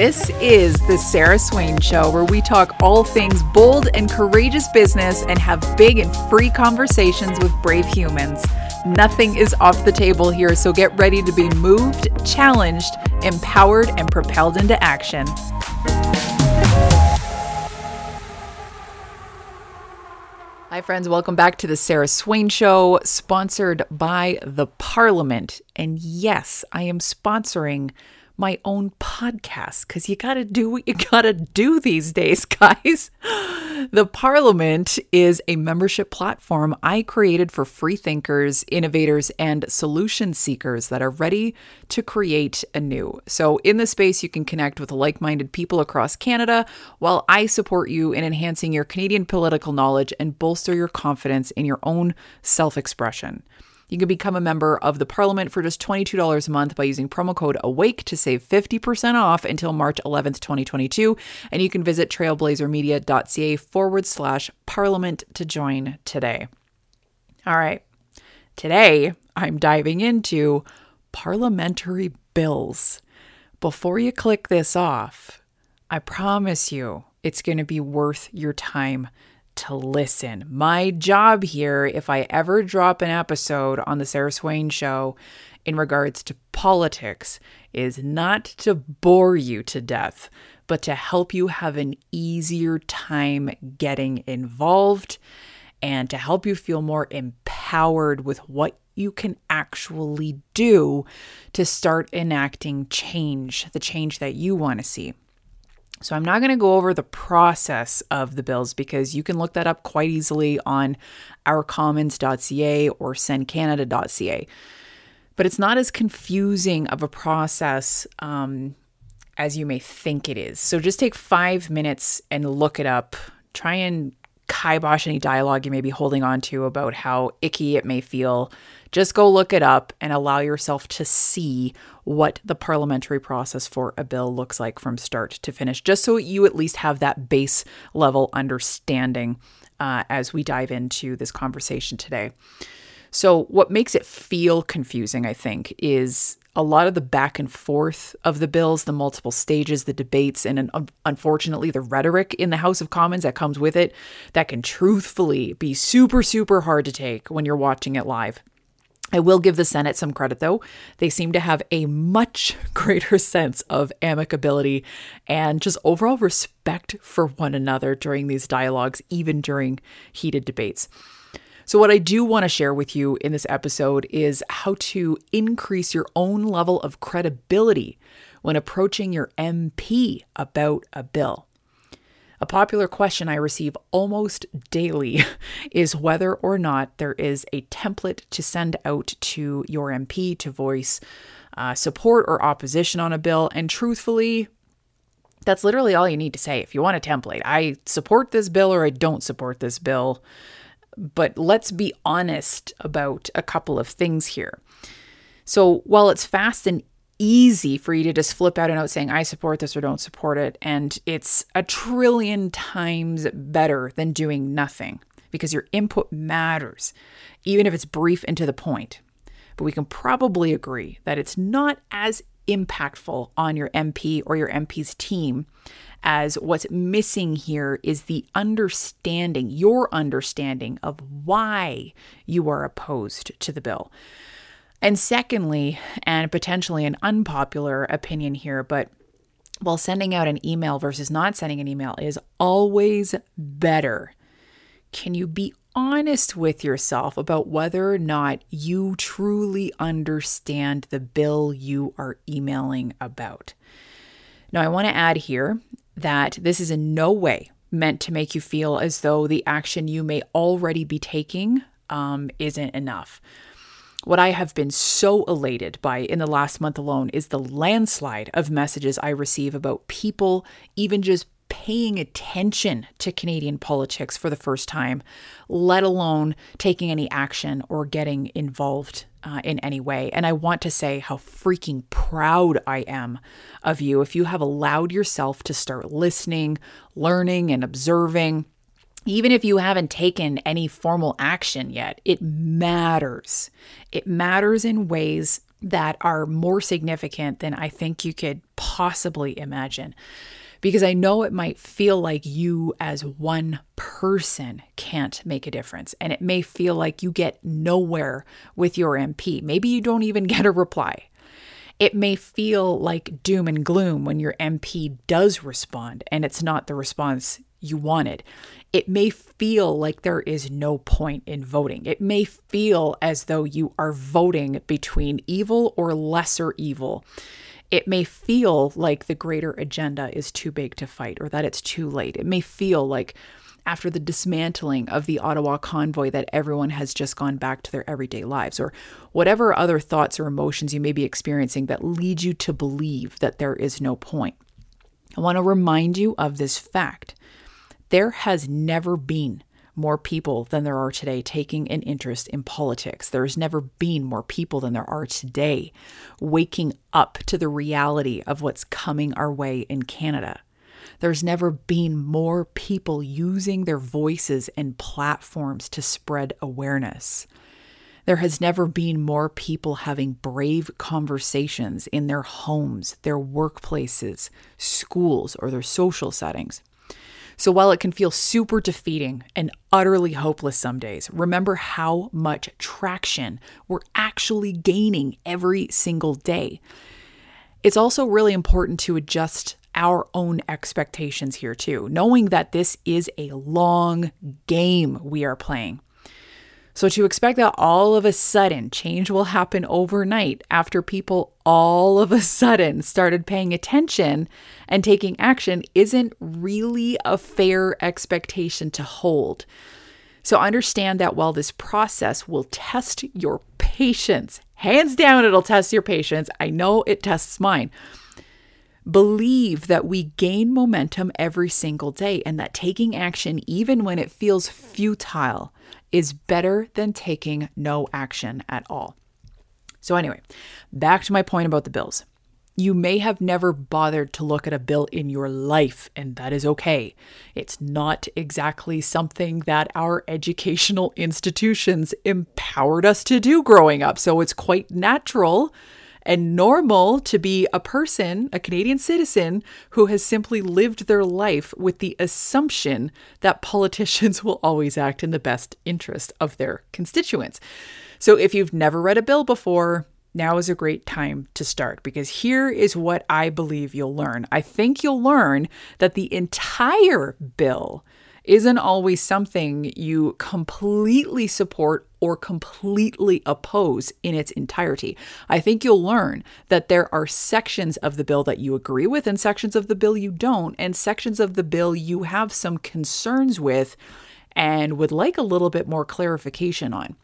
This is the Sarah Swain Show, where we talk all things bold and courageous business and have big and free conversations with brave humans. Nothing is off the table here, so get ready to be moved, challenged, empowered, and propelled into action. Hi, friends. Welcome back to the Sarah Swain Show, sponsored by the Parliament. And yes, I am sponsoring my own podcast because you got to do what you got to do these days, guys. The Parliament is a membership platform I created for free thinkers, innovators, and solution seekers that are ready to create anew. So, in the space, you can connect with like minded people across Canada while I support you in enhancing your Canadian political knowledge and bolster your confidence in your own self expression. You can become a member of the Parliament for just $22 a month by using promo code AWAKE to save 50% off until March 11th, 2022. And you can visit trailblazermedia.ca forward slash parliament to join today. All right. Today, I'm diving into parliamentary bills. Before you click this off, I promise you it's going to be worth your time to listen. My job here, if I ever drop an episode on the Sarah Swain show in regards to politics, is not to bore you to death, but to help you have an easier time getting involved and to help you feel more empowered with what you can actually do to start enacting change, the change that you want to see. So I'm not going to go over the process of the bills because you can look that up quite easily on ourcommons.ca or sencanada.ca. But it's not as confusing of a process um, as you may think it is. So just take five minutes and look it up. Try and kibosh any dialogue you may be holding on to about how icky it may feel just go look it up and allow yourself to see what the parliamentary process for a bill looks like from start to finish, just so you at least have that base level understanding uh, as we dive into this conversation today. So, what makes it feel confusing, I think, is a lot of the back and forth of the bills, the multiple stages, the debates, and an, unfortunately the rhetoric in the House of Commons that comes with it that can truthfully be super, super hard to take when you're watching it live. I will give the Senate some credit, though. They seem to have a much greater sense of amicability and just overall respect for one another during these dialogues, even during heated debates. So, what I do want to share with you in this episode is how to increase your own level of credibility when approaching your MP about a bill. A popular question I receive almost daily is whether or not there is a template to send out to your MP to voice uh, support or opposition on a bill. And truthfully, that's literally all you need to say. If you want a template, I support this bill or I don't support this bill. But let's be honest about a couple of things here. So, while it's fast and easy for you to just flip out a note saying, I support this or don't support it. And it's a trillion times better than doing nothing because your input matters, even if it's brief and to the point. But we can probably agree that it's not as impactful on your MP or your MP's team as what's missing here is the understanding, your understanding of why you are opposed to the bill. And secondly, and potentially an unpopular opinion here, but while sending out an email versus not sending an email is always better, can you be honest with yourself about whether or not you truly understand the bill you are emailing about? Now, I want to add here that this is in no way meant to make you feel as though the action you may already be taking um, isn't enough. What I have been so elated by in the last month alone is the landslide of messages I receive about people even just paying attention to Canadian politics for the first time, let alone taking any action or getting involved uh, in any way. And I want to say how freaking proud I am of you if you have allowed yourself to start listening, learning, and observing even if you haven't taken any formal action yet, it matters. It matters in ways that are more significant than I think you could possibly imagine. Because I know it might feel like you, as one person, can't make a difference. And it may feel like you get nowhere with your MP. Maybe you don't even get a reply. It may feel like doom and gloom when your MP does respond and it's not the response you wanted. It may feel like there is no point in voting. It may feel as though you are voting between evil or lesser evil. It may feel like the greater agenda is too big to fight or that it's too late. It may feel like after the dismantling of the Ottawa convoy that everyone has just gone back to their everyday lives, or whatever other thoughts or emotions you may be experiencing that lead you to believe that there is no point. I want to remind you of this fact. There has never been more people than there are today taking an interest in politics. There has never been more people than there are today waking up to the reality of what's coming our way in Canada. There's never been more people using their voices and platforms to spread awareness. There has never been more people having brave conversations in their homes, their workplaces, schools, or their social settings. So while it can feel super defeating and utterly hopeless some days, remember how much traction we're actually gaining every single day. It's also really important to adjust our own expectations here, too, knowing that this is a long game we are playing. So, to expect that all of a sudden change will happen overnight after people all of a sudden started paying attention and taking action isn't really a fair expectation to hold. So, understand that while this process will test your patience, hands down, it'll test your patience. I know it tests mine. Believe that we gain momentum every single day and that taking action, even when it feels futile, is better than taking no action at all. So, anyway, back to my point about the bills. You may have never bothered to look at a bill in your life, and that is okay. It's not exactly something that our educational institutions empowered us to do growing up. So it's quite natural and normal to be a person, a Canadian citizen, who has simply lived their life with the assumption that politicians will always act in the best interest of their constituents. So if you've never read a bill before, now is a great time to start because here is what I believe you'll learn. I think you'll learn that the entire bill isn't always something you completely support or completely oppose in its entirety. I think you'll learn that there are sections of the bill that you agree with and sections of the bill you don't, and sections of the bill you have some concerns with and would like a little bit more clarification on.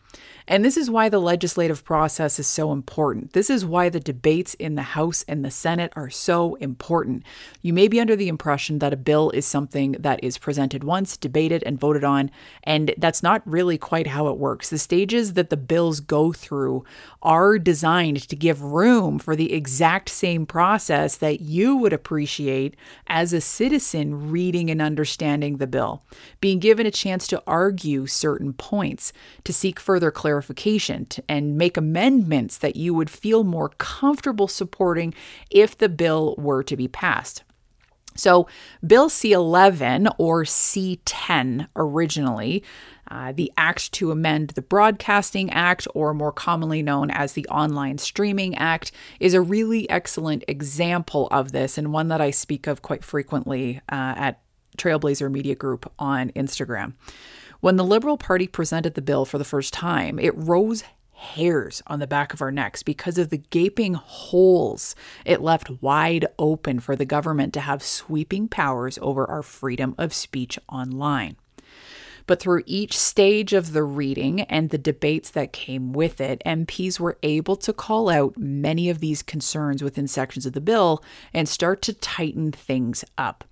And this is why the legislative process is so important. This is why the debates in the House and the Senate are so important. You may be under the impression that a bill is something that is presented once, debated, and voted on, and that's not really quite how it works. The stages that the bills go through are designed to give room for the exact same process that you would appreciate as a citizen reading and understanding the bill, being given a chance to argue certain points, to seek further clarification, to, and make amendments that you would feel more comfortable supporting if the bill were to be passed. So, Bill C 11 or C 10 originally uh, the Act to amend the Broadcasting Act, or more commonly known as the Online Streaming Act, is a really excellent example of this and one that I speak of quite frequently uh, at Trailblazer Media Group on Instagram. When the Liberal Party presented the bill for the first time, it rose hairs on the back of our necks because of the gaping holes it left wide open for the government to have sweeping powers over our freedom of speech online. But through each stage of the reading and the debates that came with it, MPs were able to call out many of these concerns within sections of the bill and start to tighten things up.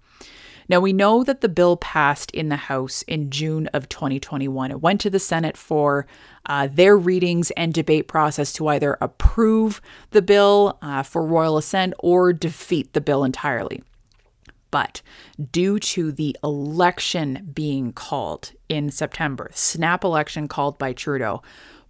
Now, we know that the bill passed in the House in June of 2021. It went to the Senate for uh, their readings and debate process to either approve the bill uh, for royal assent or defeat the bill entirely. But due to the election being called in September, snap election called by Trudeau,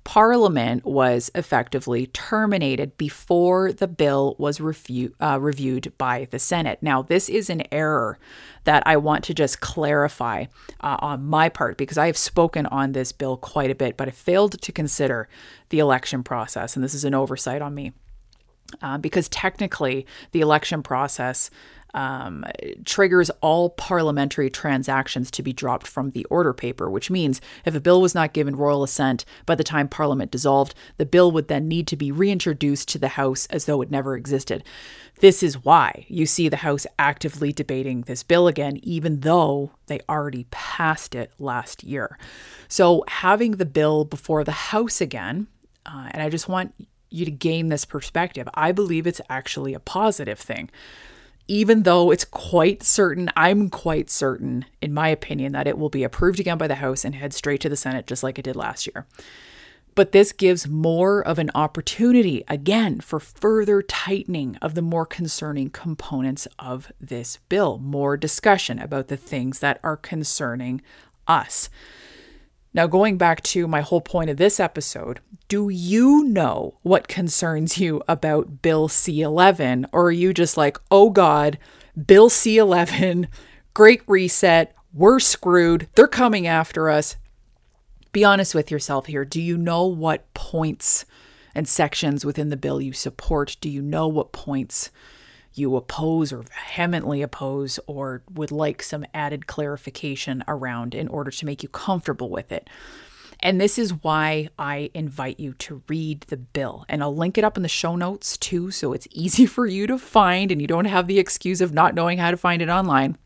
Parliament was effectively terminated before the bill was uh, reviewed by the Senate. Now, this is an error that I want to just clarify uh, on my part because I have spoken on this bill quite a bit, but I failed to consider the election process, and this is an oversight on me. Uh, because technically, the election process um, triggers all parliamentary transactions to be dropped from the order paper, which means if a bill was not given royal assent by the time Parliament dissolved, the bill would then need to be reintroduced to the House as though it never existed. This is why you see the House actively debating this bill again, even though they already passed it last year. So, having the bill before the House again, uh, and I just want you to gain this perspective, I believe it's actually a positive thing even though it's quite certain, I'm quite certain, in my opinion, that it will be approved again by the House and head straight to the Senate, just like it did last year. But this gives more of an opportunity, again, for further tightening of the more concerning components of this bill, more discussion about the things that are concerning us. Now, going back to my whole point of this episode, do you know what concerns you about Bill C 11? Or are you just like, oh God, Bill C 11, great reset, we're screwed, they're coming after us? Be honest with yourself here. Do you know what points and sections within the bill you support? Do you know what points you oppose or vehemently oppose or would like some added clarification around in order to make you comfortable with it. And this is why I invite you to read the bill. And I'll link it up in the show notes too, so it's easy for you to find and you don't have the excuse of not knowing how to find it online.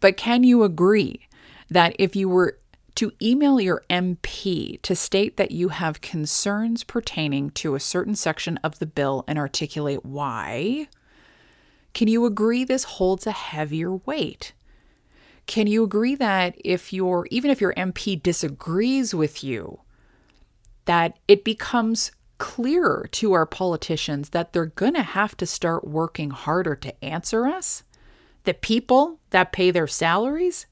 But can you agree that if you were to email your MP to state that you have concerns pertaining to a certain section of the bill and articulate why, can you agree this holds a heavier weight? Can you agree that if your even if your MP disagrees with you, that it becomes clearer to our politicians that they're going to have to start working harder to answer us? The people that pay their salaries?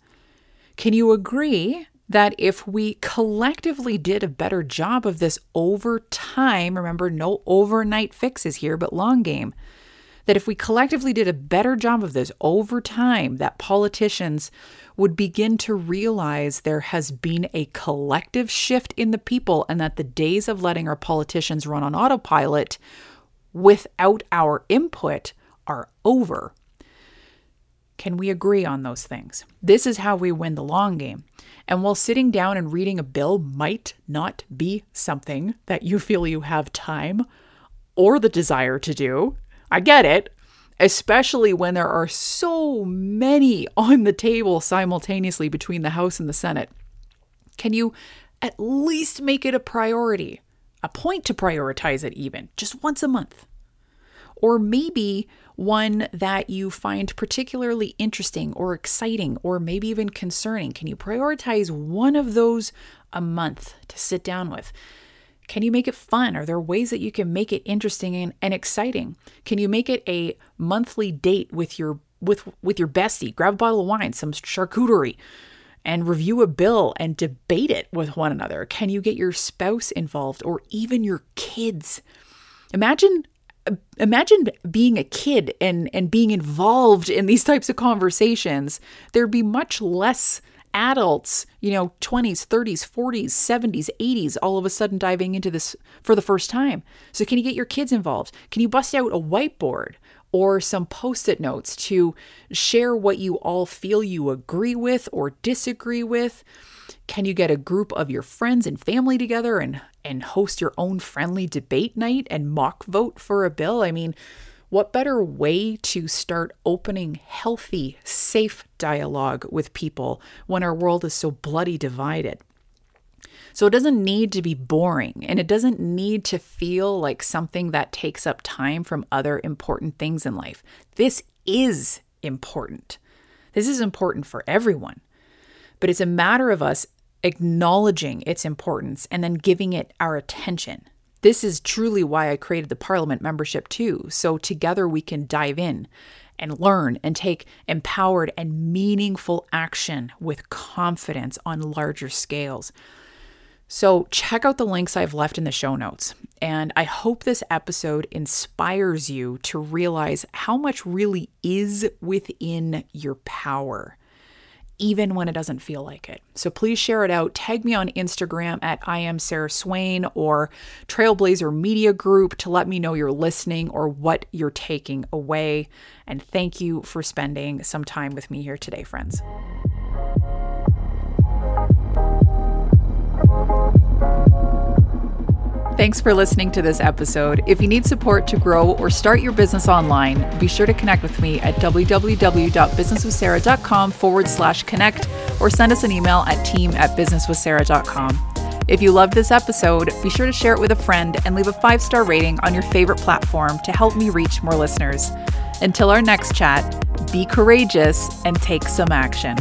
Can you agree that if we collectively did a better job of this over time, remember, no overnight fixes here, but long game, that if we collectively did a better job of this over time, that politicians would begin to realize there has been a collective shift in the people and that the days of letting our politicians run on autopilot without our input are over. Can we agree on those things? This is how we win the long game. And while sitting down and reading a bill might not be something that you feel you have time or the desire to do, I get it, especially when there are so many on the table simultaneously between the House and the Senate. Can you at least make it a priority, a point to prioritize it even, just once a month? Or maybe one that you find particularly interesting or exciting or maybe even concerning. Can you prioritize one of those a month to sit down with? Can you make it fun? Are there ways that you can make it interesting and, and exciting? Can you make it a monthly date with your with with your bestie? Grab a bottle of wine, some charcuterie, and review a bill and debate it with one another. Can you get your spouse involved or even your kids? Imagine imagine being a kid and and being involved in these types of conversations. There'd be much less adults, you know, 20s, 30s, 40s, 70s, 80s, all of a sudden diving into this for the first time. So, can you get your kids involved? Can you bust out a whiteboard or some post it notes to share what you all feel you agree with or disagree with? Can you get a group of your friends and family together and, and host your own friendly debate night and mock vote for a bill? I mean, what better way to start opening healthy, safe dialogue with people when our world is so bloody divided? So it doesn't need to be boring and it doesn't need to feel like something that takes up time from other important things in life. This is important. This is important for everyone. But it's a matter of us acknowledging its importance and then giving it our attention. This is truly why I created the Parliament membership too, so together we can dive in and learn and take empowered and meaningful action with confidence on larger scales. So, check out the links I've left in the show notes. And I hope this episode inspires you to realize how much really is within your power even when it doesn't feel like it. So please share it out. Tag me on Instagram at I am Sarah Swain or Trailblazer Media Group to let me know you're listening or what you're taking away. And thank you for spending some time with me here today, friends. Thanks for listening to this episode. If you need support to grow or start your business online, be sure to connect with me at www.businesswithsarah.com forward slash connect or send us an email at team at businesswithsarah.com. If you loved this episode, be sure to share it with a friend and leave a five star rating on your favorite platform to help me reach more listeners. Until our next chat, be courageous and take some action.